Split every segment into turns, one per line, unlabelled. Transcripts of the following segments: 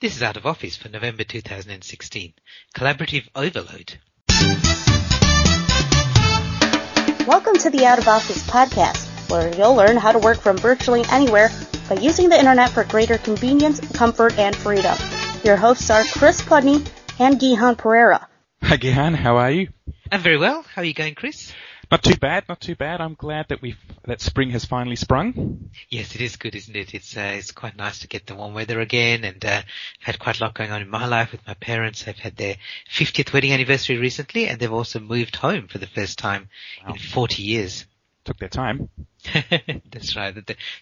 This is Out of Office for November 2016. Collaborative Overload.
Welcome to the Out of Office podcast, where you'll learn how to work from virtually anywhere by using the internet for greater convenience, comfort, and freedom. Your hosts are Chris Pudney and Gihan Perera.
Hi Gihan, how are you?
I'm very well. How are you going, Chris?
Not too bad, not too bad. I'm glad that we that spring has finally sprung.
Yes, it is good, isn't it? It's uh, it's quite nice to get the warm weather again, and uh, I've had quite a lot going on in my life with my parents. They've had their 50th wedding anniversary recently, and they've also moved home for the first time wow. in 40 years.
Took their time.
That's right.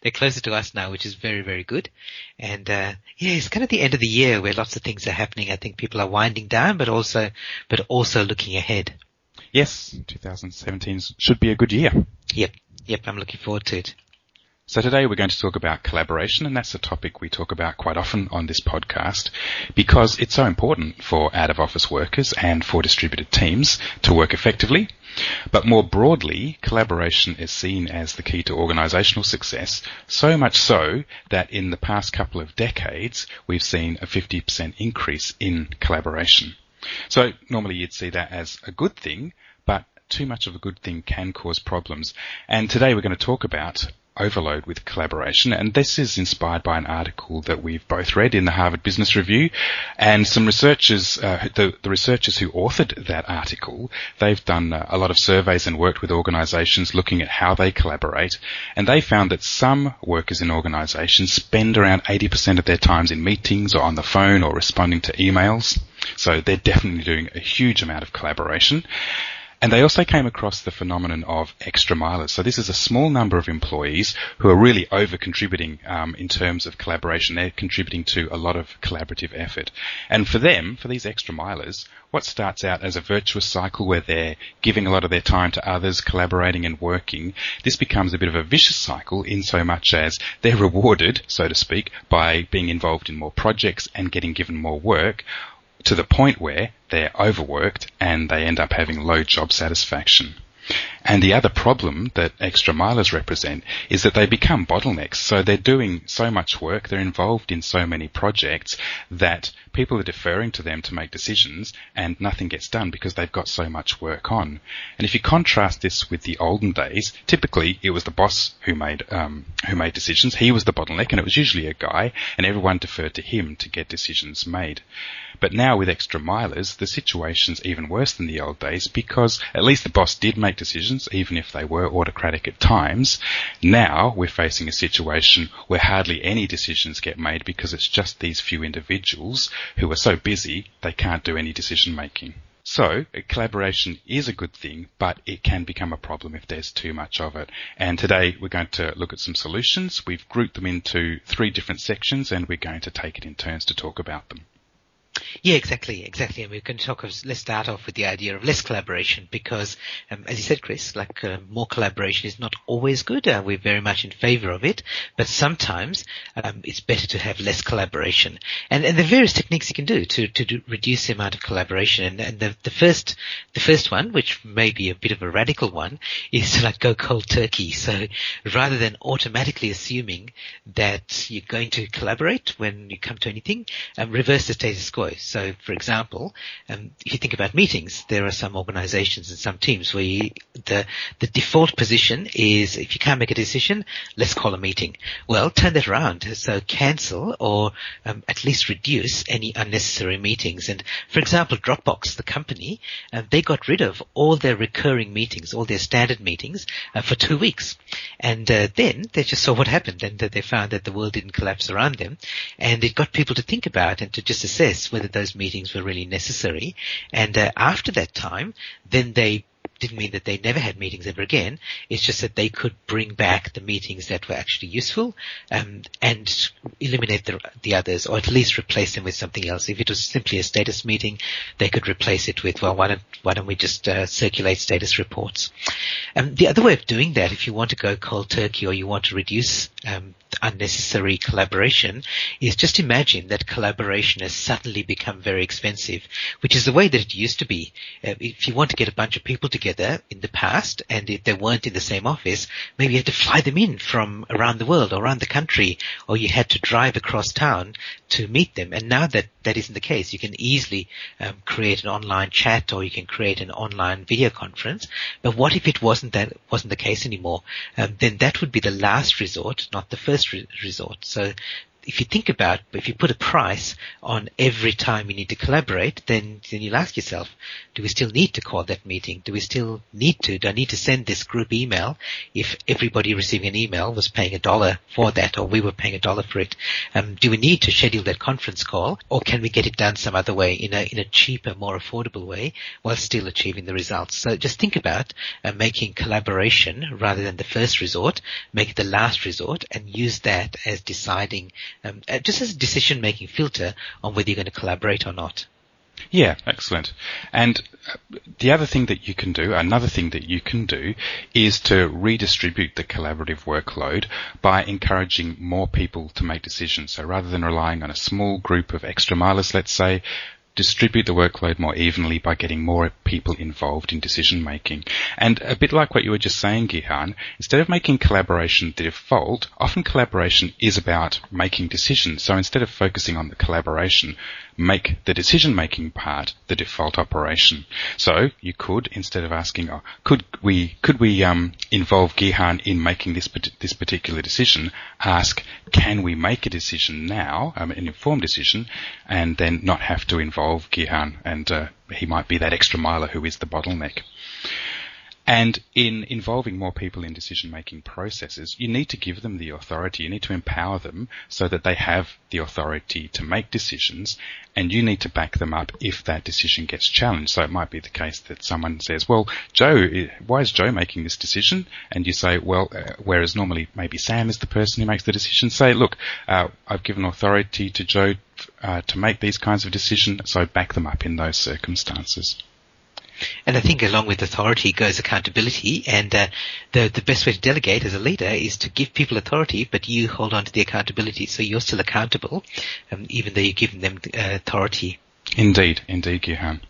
They're closer to us now, which is very, very good. And uh, yeah, it's kind of the end of the year where lots of things are happening. I think people are winding down, but also, but also looking ahead.
Yes, 2017 should be a good year.
Yep, yep, I'm looking forward to it.
So today we're going to talk about collaboration and that's a topic we talk about quite often on this podcast because it's so important for out of office workers and for distributed teams to work effectively. But more broadly, collaboration is seen as the key to organizational success, so much so that in the past couple of decades we've seen a 50% increase in collaboration. So normally you'd see that as a good thing, too much of a good thing can cause problems. And today we're going to talk about overload with collaboration. And this is inspired by an article that we've both read in the Harvard Business Review. And some researchers, uh, the, the, researchers who authored that article, they've done uh, a lot of surveys and worked with organizations looking at how they collaborate. And they found that some workers in organizations spend around 80% of their times in meetings or on the phone or responding to emails. So they're definitely doing a huge amount of collaboration. And they also came across the phenomenon of extra milers. So this is a small number of employees who are really over contributing um, in terms of collaboration. They're contributing to a lot of collaborative effort. And for them, for these extra milers, what starts out as a virtuous cycle where they're giving a lot of their time to others, collaborating and working, this becomes a bit of a vicious cycle in so much as they're rewarded, so to speak, by being involved in more projects and getting given more work, to the point where they're overworked and they end up having low job satisfaction. And the other problem that extra milers represent is that they become bottlenecks. So they're doing so much work, they're involved in so many projects that people are deferring to them to make decisions and nothing gets done because they've got so much work on. And if you contrast this with the olden days, typically it was the boss who made um, who made decisions. He was the bottleneck, and it was usually a guy, and everyone deferred to him to get decisions made. But now with extra milers, the situation's even worse than the old days because at least the boss did make decisions, even if they were autocratic at times. Now we're facing a situation where hardly any decisions get made because it's just these few individuals who are so busy they can't do any decision making. So, collaboration is a good thing, but it can become a problem if there's too much of it. And today we're going to look at some solutions. We've grouped them into three different sections and we're going to take it in turns to talk about them.
Yeah, exactly, exactly. And going to talk. Of, let's start off with the idea of less collaboration because, um, as you said, Chris, like uh, more collaboration is not always good. Uh, we're very much in favour of it, but sometimes um, it's better to have less collaboration. And and the various techniques you can do to to do, reduce the amount of collaboration. And, and the the first the first one, which may be a bit of a radical one, is to like go cold turkey. So rather than automatically assuming that you're going to collaborate when you come to anything, um, reverse the status quo. So, for example, um, if you think about meetings, there are some organizations and some teams where you, the the default position is if you can't make a decision, let's call a meeting. Well, turn that around. So cancel or um, at least reduce any unnecessary meetings. And for example, Dropbox, the company, uh, they got rid of all their recurring meetings, all their standard meetings uh, for two weeks. And uh, then they just saw what happened and they found that the world didn't collapse around them. And it got people to think about and to just assess whether those meetings were really necessary. And uh, after that time, then they didn't mean that they never had meetings ever again. It's just that they could bring back the meetings that were actually useful um, and eliminate the, the others, or at least replace them with something else. If it was simply a status meeting, they could replace it with, well, why don't why don't we just uh, circulate status reports? Um, the other way of doing that, if you want to go cold turkey or you want to reduce um, unnecessary collaboration is just imagine that collaboration has suddenly become very expensive, which is the way that it used to be. Uh, if you want to get a bunch of people together in the past and if they weren't in the same office, maybe you had to fly them in from around the world or around the country or you had to drive across town to meet them. And now that that isn't the case, you can easily um, create an online chat or you can create an online video conference. But what if it wasn't that wasn't the case anymore? Um, then that would be the last resort, not the first re- resort. So if you think about, if you put a price on every time you need to collaborate, then, then you'll ask yourself, do we still need to call that meeting? Do we still need to? Do I need to send this group email if everybody receiving an email was paying a dollar for that or we were paying a dollar for it? Um, do we need to schedule that conference call or can we get it done some other way in a, in a cheaper, more affordable way while still achieving the results? So just think about uh, making collaboration rather than the first resort, make it the last resort and use that as deciding um, uh, just as a decision making filter on whether you're going to collaborate or not.
Yeah, excellent. And uh, the other thing that you can do, another thing that you can do is to redistribute the collaborative workload by encouraging more people to make decisions. So rather than relying on a small group of extra milers, let's say, distribute the workload more evenly by getting more people involved in decision making. And a bit like what you were just saying, Gihan, instead of making collaboration the default, often collaboration is about making decisions. So instead of focusing on the collaboration, make the decision making part the default operation. So you could, instead of asking, oh, could we, could we, um, involve Gihan in making this, this particular decision, ask, can we make a decision now, um, an informed decision, and then not have to involve involve Gihan, and uh, he might be that extra miler who is the bottleneck. And in involving more people in decision making processes, you need to give them the authority. You need to empower them so that they have the authority to make decisions and you need to back them up if that decision gets challenged. So it might be the case that someone says, well, Joe, why is Joe making this decision? And you say, well, uh, whereas normally maybe Sam is the person who makes the decision, say, look, uh, I've given authority to Joe uh, to make these kinds of decisions, so back them up in those circumstances.
And I think along with authority goes accountability. And uh, the the best way to delegate as a leader is to give people authority, but you hold on to the accountability. So you're still accountable, um, even though you're giving them uh, authority.
Indeed, indeed, Gihan.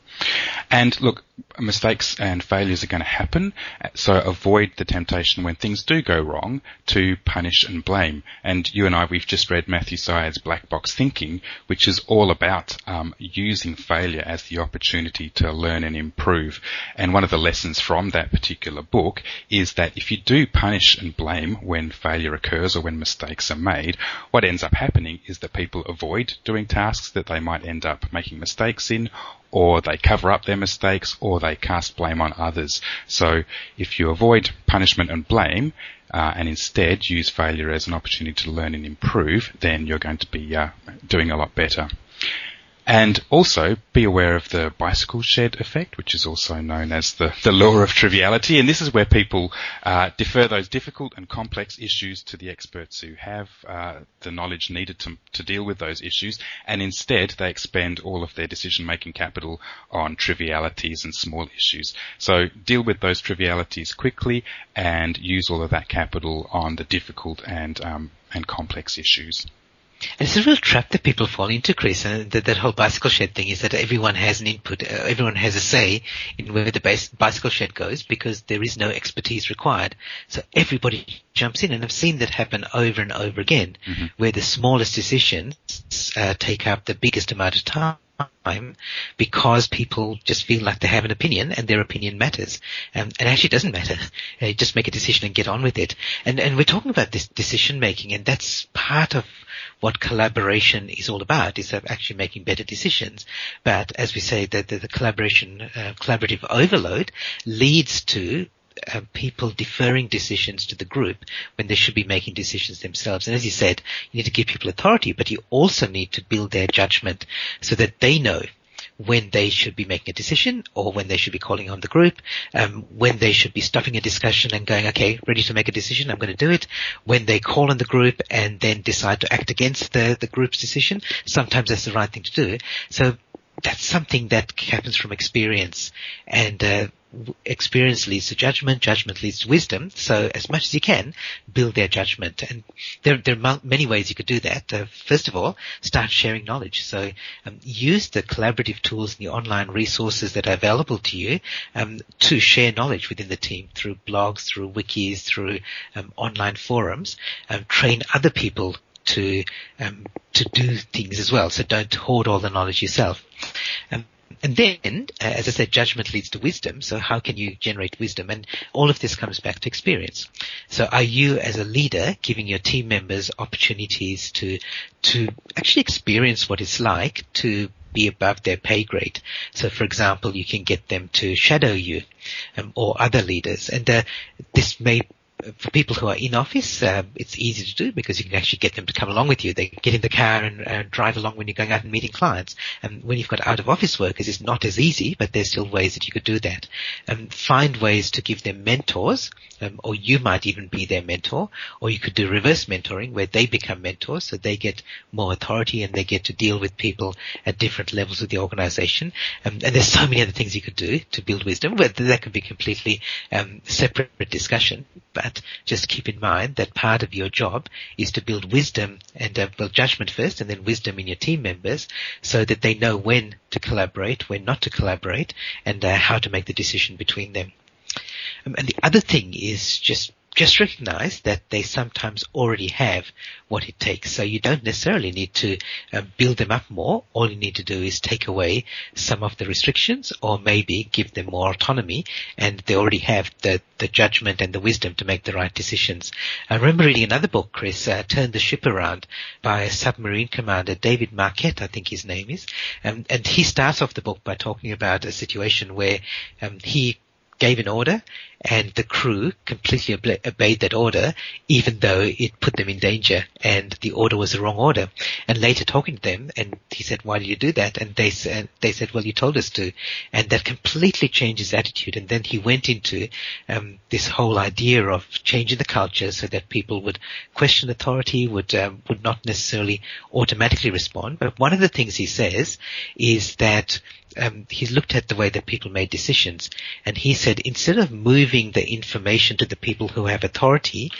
And look, mistakes and failures are going to happen, so avoid the temptation when things do go wrong to punish and blame. And you and I, we've just read Matthew Syed's Black Box Thinking, which is all about um, using failure as the opportunity to learn and improve. And one of the lessons from that particular book is that if you do punish and blame when failure occurs or when mistakes are made, what ends up happening is that people avoid doing tasks that they might end up making mistakes in or they cover up their mistakes, or they cast blame on others. So if you avoid punishment and blame, uh, and instead use failure as an opportunity to learn and improve, then you're going to be uh, doing a lot better. And also be aware of the bicycle shed effect, which is also known as the, the law of triviality. And this is where people uh, defer those difficult and complex issues to the experts who have uh, the knowledge needed to, to deal with those issues. And instead, they expend all of their decision making capital on trivialities and small issues. So deal with those trivialities quickly and use all of that capital on the difficult and, um, and complex issues.
And it's a real trap that people fall into, Chris. And that, that whole bicycle shed thing is that everyone has an input, uh, everyone has a say in where the base, bicycle shed goes because there is no expertise required. So everybody jumps in, and I've seen that happen over and over again, mm-hmm. where the smallest decisions uh, take up the biggest amount of time because people just feel like they have an opinion and their opinion matters. Um, and actually doesn't matter. Uh, just make a decision and get on with it. And, and we're talking about this decision making and that's part of what collaboration is all about is actually making better decisions. But as we say, the, the, the collaboration, uh, collaborative overload leads to uh, people deferring decisions to the group when they should be making decisions themselves. And as you said, you need to give people authority, but you also need to build their judgment so that they know when they should be making a decision or when they should be calling on the group, um, when they should be stopping a discussion and going, okay, ready to make a decision, I'm going to do it, when they call on the group and then decide to act against the, the group's decision. Sometimes that's the right thing to do. So that's something that happens from experience and uh, experience leads to judgment, judgment leads to wisdom. So as much as you can, build their judgment. And there, there are many ways you could do that. Uh, first of all, start sharing knowledge. So um, use the collaborative tools and the online resources that are available to you um, to share knowledge within the team through blogs, through wikis, through um, online forums. Um, train other people to um, to do things as well. So don't hoard all the knowledge yourself. Um, and then, uh, as I said, judgment leads to wisdom. So how can you generate wisdom? And all of this comes back to experience. So are you as a leader giving your team members opportunities to, to actually experience what it's like to be above their pay grade. So for example, you can get them to shadow you um, or other leaders. And uh, this may for people who are in office, uh, it's easy to do because you can actually get them to come along with you. They get in the car and drive along when you're going out and meeting clients. And when you've got out of office workers, it's not as easy, but there's still ways that you could do that. And find ways to give them mentors, um, or you might even be their mentor, or you could do reverse mentoring where they become mentors, so they get more authority and they get to deal with people at different levels of the organization. Um, and there's so many other things you could do to build wisdom, but that could be completely um, separate discussion. But just keep in mind that part of your job is to build wisdom and uh, build judgment first and then wisdom in your team members so that they know when to collaborate, when not to collaborate and uh, how to make the decision between them. Um, and the other thing is just just recognize that they sometimes already have what it takes. So you don't necessarily need to uh, build them up more. All you need to do is take away some of the restrictions or maybe give them more autonomy and they already have the, the judgment and the wisdom to make the right decisions. I remember reading another book, Chris, uh, Turn the Ship Around by a submarine commander, David Marquet, I think his name is. Um, and he starts off the book by talking about a situation where um, he gave an order and the crew completely obeyed that order even though it put them in danger and the order was the wrong order. And later talking to them and he said, why did you do that? And they said, they said, well, you told us to. And that completely changed his attitude. And then he went into um, this whole idea of changing the culture so that people would question authority, would, um, would not necessarily automatically respond. But one of the things he says is that um, he's looked at the way that people made decisions, and he said instead of moving the information to the people who have authority,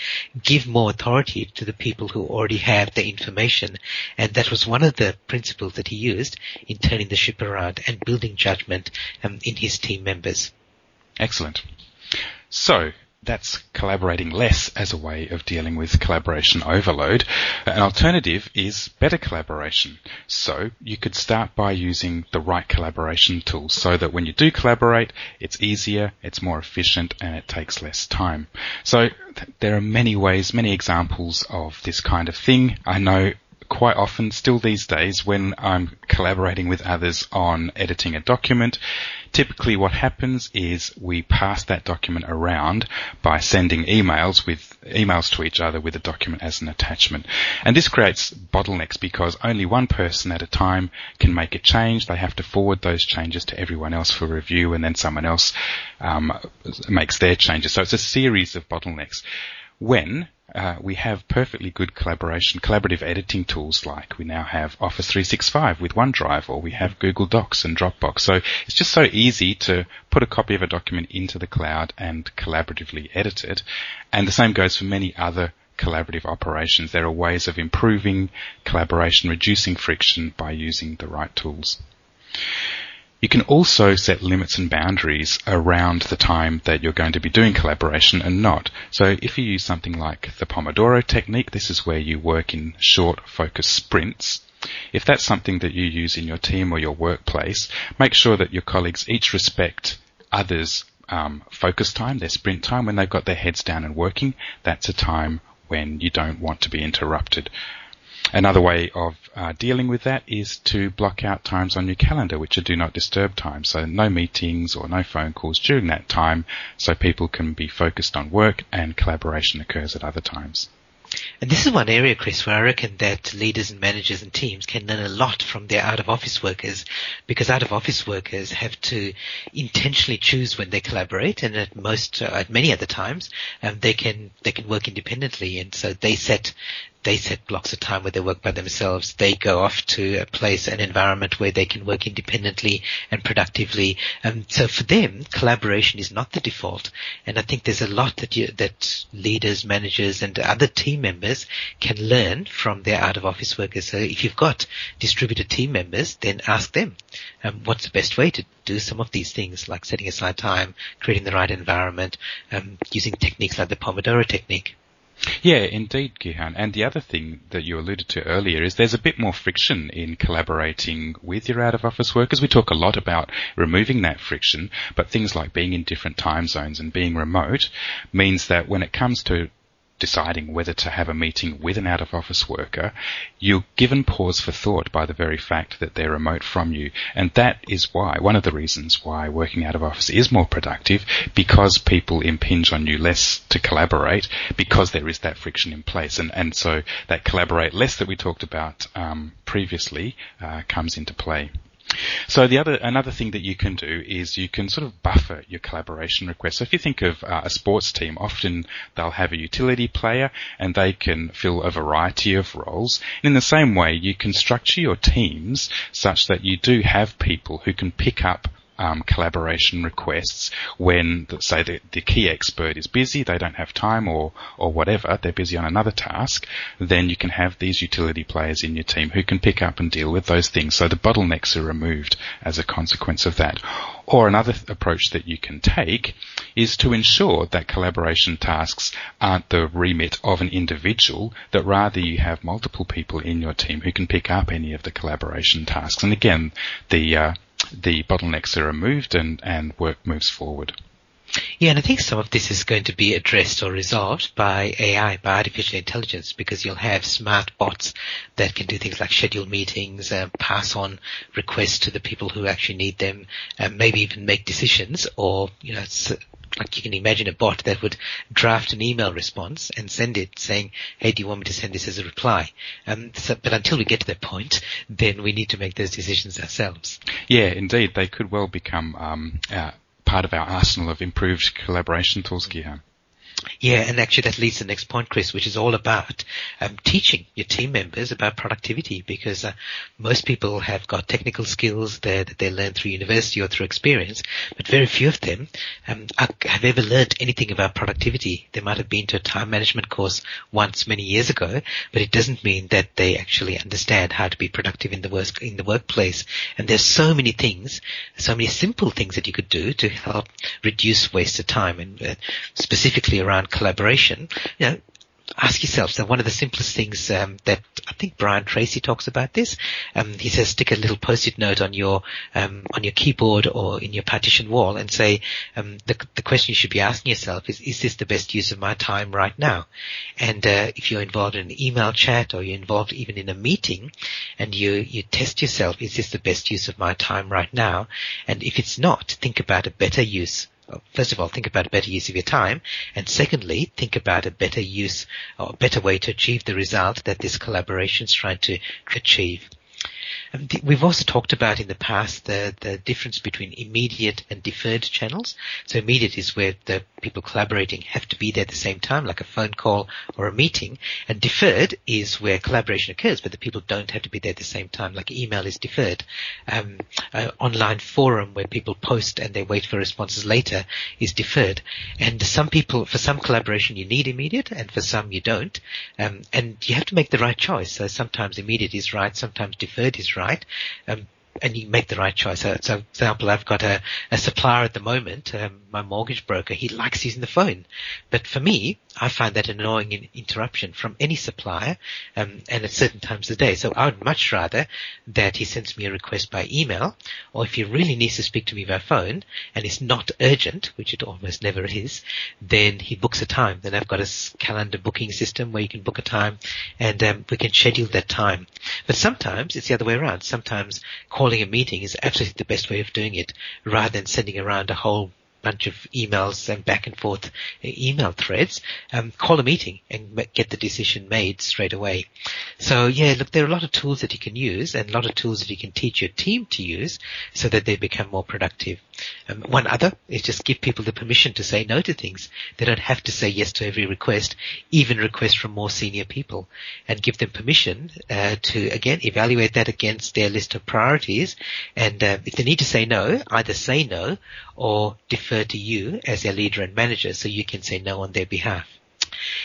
give more authority to the people who already have the information, and that was one of the principles that he used in turning the ship around and building judgment um, in his team members.
Excellent. So, that's collaborating less as a way of dealing with collaboration overload. An alternative is better collaboration. So you could start by using the right collaboration tools so that when you do collaborate, it's easier, it's more efficient, and it takes less time. So there are many ways, many examples of this kind of thing. I know quite often, still these days, when I'm collaborating with others on editing a document, typically what happens is we pass that document around by sending emails with emails to each other with the document as an attachment. And this creates bottlenecks because only one person at a time can make a change. They have to forward those changes to everyone else for review and then someone else um, makes their changes. So it's a series of bottlenecks. When uh, we have perfectly good collaboration, collaborative editing tools like we now have Office 365 with OneDrive or we have Google Docs and Dropbox. So it's just so easy to put a copy of a document into the cloud and collaboratively edit it. And the same goes for many other collaborative operations. There are ways of improving collaboration, reducing friction by using the right tools. You can also set limits and boundaries around the time that you're going to be doing collaboration and not. So if you use something like the Pomodoro technique, this is where you work in short focused sprints. If that's something that you use in your team or your workplace, make sure that your colleagues each respect others' um, focus time, their sprint time, when they've got their heads down and working. That's a time when you don't want to be interrupted. Another way of uh, dealing with that is to block out times on your calendar, which are do not disturb times. So no meetings or no phone calls during that time so people can be focused on work and collaboration occurs at other times.
And this is one area, Chris, where I reckon that leaders and managers and teams can learn a lot from their out of office workers because out of office workers have to intentionally choose when they collaborate and at most, uh, at many other times, um, they can, they can work independently and so they set they set blocks of time where they work by themselves. They go off to a place, an environment where they can work independently and productively. And so for them, collaboration is not the default. And I think there's a lot that you, that leaders, managers, and other team members can learn from their out of office workers. So if you've got distributed team members, then ask them, um, what's the best way to do some of these things, like setting aside time, creating the right environment, um, using techniques like the Pomodoro technique.
Yeah, indeed, Gihan. And the other thing that you alluded to earlier is there's a bit more friction in collaborating with your out of office workers. We talk a lot about removing that friction, but things like being in different time zones and being remote means that when it comes to deciding whether to have a meeting with an out of office worker, you're given pause for thought by the very fact that they're remote from you. And that is why, one of the reasons why working out of office is more productive because people impinge on you less to collaborate because there is that friction in place. And, and so that collaborate less that we talked about um, previously uh, comes into play. So the other another thing that you can do is you can sort of buffer your collaboration requests. So if you think of uh, a sports team, often they'll have a utility player and they can fill a variety of roles. And in the same way, you can structure your teams such that you do have people who can pick up um, collaboration requests when, say, the, the, key expert is busy, they don't have time, or or whatever, they're busy on another task. Then you can have these utility players in your team who can pick up and deal with those things. So the bottlenecks are removed as a consequence of that. Or another th- approach that you can take is to ensure that collaboration tasks aren't the remit of an individual, that rather you have multiple people in your team who can pick up any of the collaboration tasks. And again, the uh, the bottlenecks are removed and, and work moves forward.
Yeah, and I think some of this is going to be addressed or resolved by AI, by artificial intelligence, because you'll have smart bots that can do things like schedule meetings, uh, pass on requests to the people who actually need them, uh, maybe even make decisions, or you know, like you can imagine a bot that would draft an email response and send it saying, "Hey, do you want me to send this as a reply?" Um, so, but until we get to that point, then we need to make those decisions ourselves.
Yeah, indeed, they could well become um, uh, part of our arsenal of improved collaboration tools, Gihan.
Yeah, and actually that leads to the next point, Chris, which is all about um, teaching your team members about productivity because uh, most people have got technical skills that, they learn through university or through experience, but very few of them um, have ever learned anything about productivity. They might have been to a time management course once many years ago, but it doesn't mean that they actually understand how to be productive in the work, in the workplace. And there's so many things, so many simple things that you could do to help reduce waste of time and uh, specifically around collaboration, you know, ask yourself. So one of the simplest things um, that I think Brian Tracy talks about this. Um, he says stick a little post-it note on your um, on your keyboard or in your partition wall and say um, the the question you should be asking yourself is is this the best use of my time right now? And uh, if you're involved in an email chat or you're involved even in a meeting, and you you test yourself, is this the best use of my time right now? And if it's not, think about a better use first of all, think about a better use of your time. And secondly, think about a better use or a better way to achieve the result that this collaboration is trying to achieve. Um, we've also talked about in the past the, the difference between immediate and deferred channels. So immediate is where the people collaborating have to be there at the same time, like a phone call or a meeting. And deferred is where collaboration occurs, but the people don't have to be there at the same time, like email is deferred. Um, online forum where people post and they wait for responses later is deferred. And some people, for some collaboration, you need immediate, and for some you don't. Um, and you have to make the right choice. So sometimes immediate is right, sometimes deferred is right. Um, and you make the right choice. So, for example, I've got a, a supplier at the moment, um, my mortgage broker, he likes using the phone. But for me, I find that annoying in interruption from any supplier, um, and at certain times of the day. So I would much rather that he sends me a request by email, or if he really needs to speak to me by phone, and it's not urgent, which it almost never is, then he books a time. Then I've got a calendar booking system where you can book a time, and um, we can schedule that time. But sometimes it's the other way around. Sometimes calling a meeting is absolutely the best way of doing it, rather than sending around a whole bunch of emails and back and forth uh, email threads, um, call a meeting and get the decision made straight away. So yeah, look, there are a lot of tools that you can use and a lot of tools that you can teach your team to use so that they become more productive. Um, one other is just give people the permission to say no to things. They don't have to say yes to every request, even requests from more senior people, and give them permission uh, to again evaluate that against their list of priorities. And uh, if they need to say no, either say no or defer to you as their leader and manager, so you can say no on their behalf.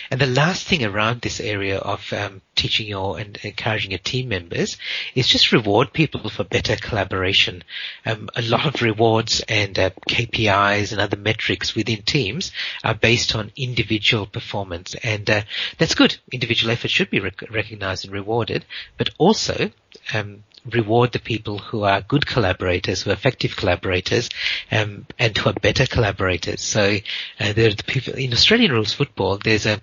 And the last thing around this area of um, teaching your and encouraging your team members is just reward people for better collaboration. Um, a lot of rewards and uh, KPIs and other metrics within teams are based on individual performance, and uh, that's good. Individual effort should be rec- recognized and rewarded, but also um, reward the people who are good collaborators, who are effective collaborators, um, and who are better collaborators. So uh, there are the people in Australian rules football. There's a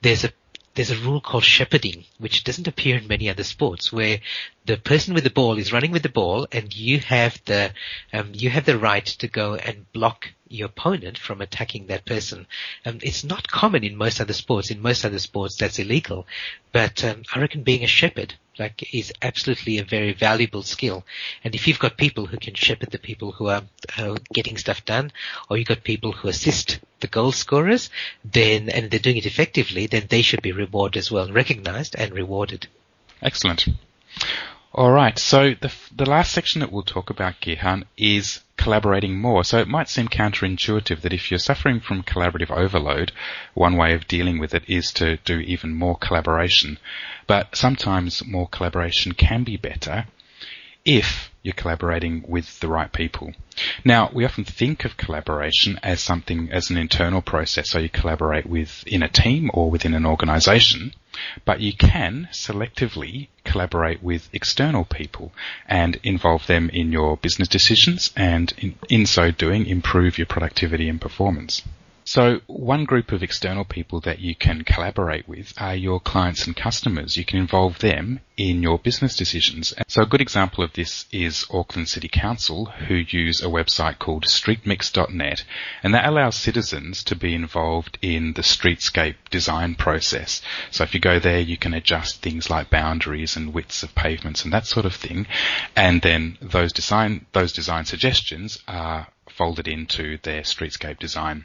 there's a there's a rule called shepherding, which doesn't appear in many other sports, where the person with the ball is running with the ball, and you have the um, you have the right to go and block your opponent from attacking that person. Um, it's not common in most other sports. In most other sports, that's illegal. But um, I reckon being a shepherd like is absolutely a very valuable skill. And if you've got people who can shepherd the people who are, getting stuff done, or you've got people who assist the goal scorers, then and they're doing it effectively, then they should be rewarded as well, recognized and rewarded.
Excellent. All right. So the the last section that we'll talk about, Gihan, is collaborating more. So it might seem counterintuitive that if you're suffering from collaborative overload, one way of dealing with it is to do even more collaboration. But sometimes more collaboration can be better if you're collaborating with the right people. Now, we often think of collaboration as something, as an internal process, so you collaborate with in a team or within an organization, but you can selectively collaborate with external people and involve them in your business decisions and in, in so doing improve your productivity and performance. So one group of external people that you can collaborate with are your clients and customers. You can involve them in your business decisions. So a good example of this is Auckland City Council who use a website called streetmix.net and that allows citizens to be involved in the streetscape design process. So if you go there you can adjust things like boundaries and widths of pavements and that sort of thing and then those design those design suggestions are folded into their streetscape design.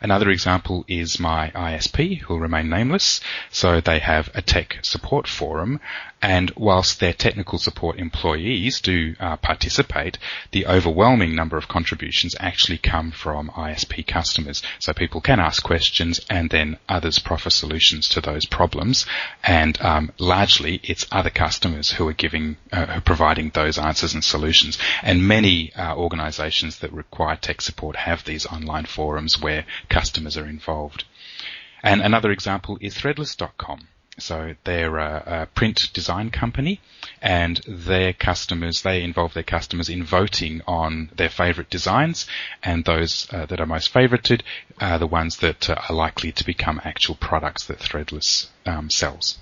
Another example is my ISP, who will remain nameless. So they have a tech support forum, and whilst their technical support employees do uh, participate, the overwhelming number of contributions actually come from ISP customers. So people can ask questions, and then others proffer solutions to those problems. And um, largely, it's other customers who are giving, uh, who are providing those answers and solutions. And many uh, organisations that require tech support have these online forums where customers are involved. And another example is threadless.com. So they're a, a, print design company and their customers, they involve their customers in voting on their favorite designs and those uh, that are most favorited are the ones that uh, are likely to become actual products that Threadless um, sells.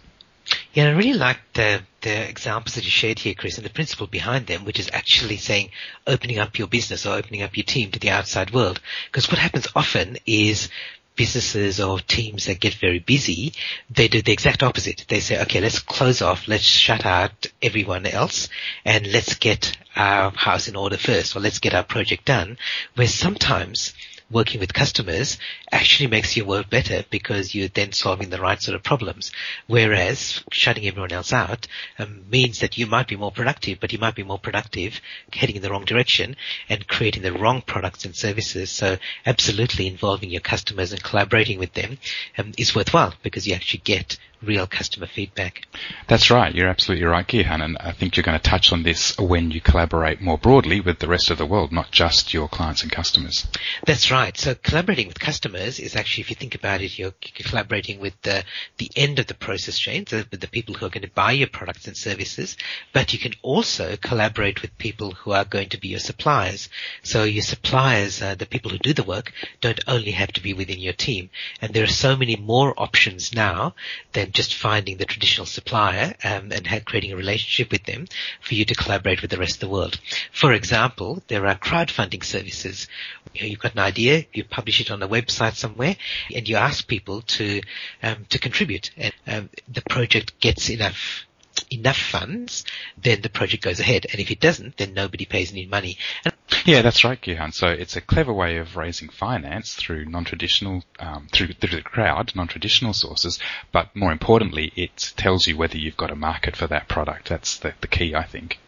Yeah, I really like the the examples that you shared here, Chris, and the principle behind them, which is actually saying opening up your business or opening up your team to the outside world. Because what happens often is businesses or teams that get very busy, they do the exact opposite. They say, okay, let's close off, let's shut out everyone else, and let's get our house in order first, or let's get our project done. Where sometimes working with customers actually makes your work better because you're then solving the right sort of problems. Whereas shutting everyone else out um, means that you might be more productive, but you might be more productive heading in the wrong direction and creating the wrong products and services. So absolutely involving your customers and collaborating with them um, is worthwhile because you actually get real customer feedback.
That's right. You're absolutely right, Gihan. And I think you're going to touch on this when you collaborate more broadly with the rest of the world, not just your clients and customers.
That's right. So collaborating with customers is actually, if you think about it, you're collaborating with the, the end of the process chain, so with the people who are going to buy your products and services, but you can also collaborate with people who are going to be your suppliers. So your suppliers, uh, the people who do the work, don't only have to be within your team. And there are so many more options now than just finding the traditional supplier um, and creating a relationship with them for you to collaborate with the rest of the world. For example, there are crowdfunding services. You you've got an idea, you publish it on a website somewhere, and you ask people to um, to contribute, and um, the project gets enough enough funds, then the project goes ahead. And if it doesn't, then nobody pays any money. And
yeah, that's right, Gihan. So it's a clever way of raising finance through non-traditional, um, through, through the crowd, non-traditional sources. But more importantly, it tells you whether you've got a market for that product. That's the, the key, I think.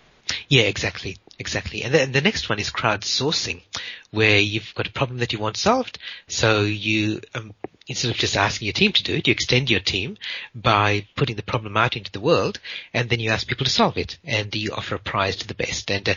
Yeah, exactly, exactly. And the, the next one is crowdsourcing, where you've got a problem that you want solved. So you um, instead of just asking your team to do it, you extend your team by putting the problem out into the world, and then you ask people to solve it, and you offer a prize to the best. And uh,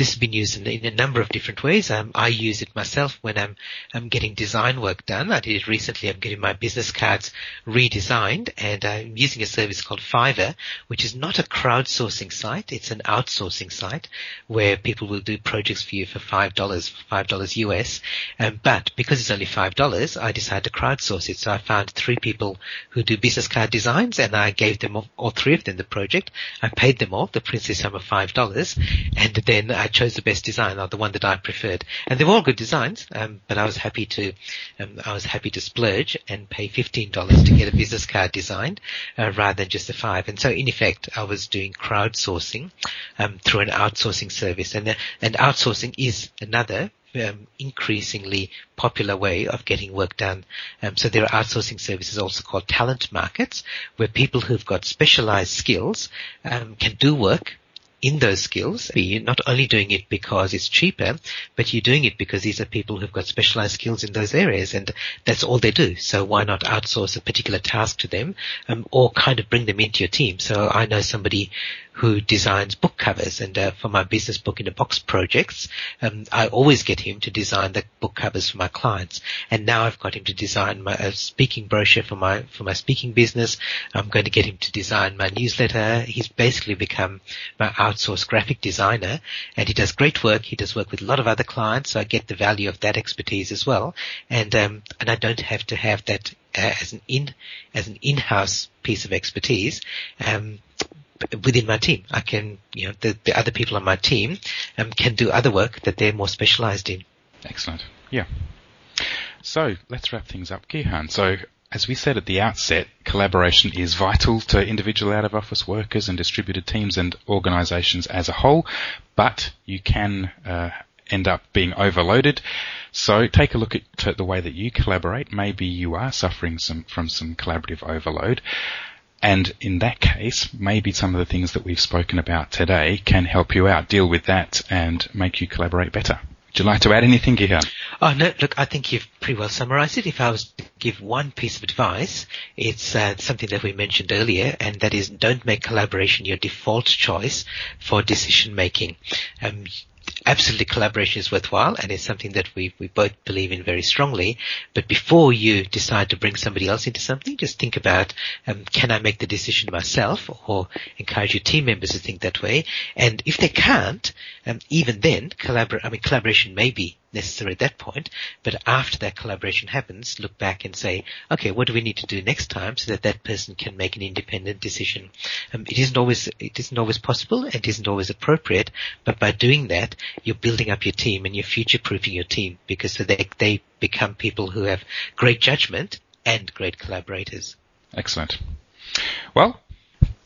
this has been used in, in, a number of different ways. Um, I use it myself when I'm, I'm getting design work done. I did it recently. I'm getting my business cards redesigned and I'm using a service called Fiverr, which is not a crowdsourcing site. It's an outsourcing site where people will do projects for you for $5, $5 US. Um, but because it's only $5, I decided to crowdsource it. So I found three people who do business card designs and I gave them all, all three of them the project. I paid them all the princely sum of $5 and then I chose the best design or the one that I preferred. And they were all good designs, um, but I was happy to, um, I was happy to splurge and pay $15 to get a business card designed, uh, rather than just a five. And so in effect, I was doing crowdsourcing, um, through an outsourcing service. And, uh, and outsourcing is another um, increasingly popular way of getting work done. Um, so there are outsourcing services also called talent markets, where people who've got specialized skills um, can do work in those skills. You're not only doing it because it's cheaper, but you're doing it because these are people who've got specialized skills in those areas and that's all they do. So why not outsource a particular task to them um, or kind of bring them into your team? So I know somebody who designs book covers. And uh, for my business book in a box projects, um, I always get him to design the book covers for my clients. And now I've got him to design my uh, speaking brochure for my for my speaking business. I'm going to get him to design my newsletter. He's basically become my outsourced graphic designer, and he does great work. He does work with a lot of other clients, so I get the value of that expertise as well. And um, and I don't have to have that uh, as an in as an in-house piece of expertise. Um, within my team. I can, you know, the, the other people on my team um, can do other work that they're more specialized in.
Excellent. Yeah. So let's wrap things up, Gihan. So as we said at the outset, collaboration is vital to individual out of office workers and distributed teams and organizations as a whole, but you can uh, end up being overloaded. So take a look at the way that you collaborate. Maybe you are suffering some, from some collaborative overload. And in that case, maybe some of the things that we've spoken about today can help you out, deal with that, and make you collaborate better. Would you like to add anything, here?
Oh no, look, I think you've pretty well summarised it. If I was to give one piece of advice, it's uh, something that we mentioned earlier, and that is don't make collaboration your default choice for decision making. Um, absolutely collaboration is worthwhile and it's something that we, we both believe in very strongly. But before you decide to bring somebody else into something, just think about, um, can I make the decision myself or encourage your team members to think that way? And if they can't, um, even then, collabor- I mean, collaboration may be necessary at that point, but after that collaboration happens, look back and say, okay, what do we need to do next time so that that person can make an independent decision? Um, it isn't always, it isn't always possible, and isn't always appropriate, but by doing that, you're building up your team and you're future-proofing your team because so they, they become people who have great judgment and great collaborators.
Excellent. Well,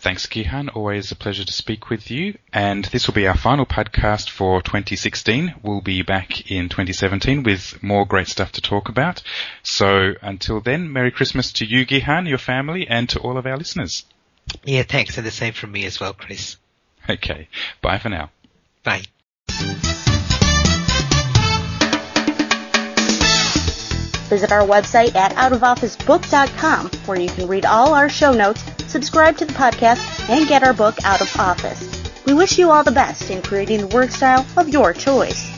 Thanks, Gihan. Always a pleasure to speak with you. And this will be our final podcast for 2016. We'll be back in 2017 with more great stuff to talk about. So until then, Merry Christmas to you, Gihan, your family, and to all of our listeners.
Yeah, thanks. And the same from me as well, Chris.
Okay. Bye for now.
Bye.
Visit our website at outofofficebook.com where you can read all our show notes subscribe to the podcast, and get our book out of office. We wish you all the best in creating the work style of your choice.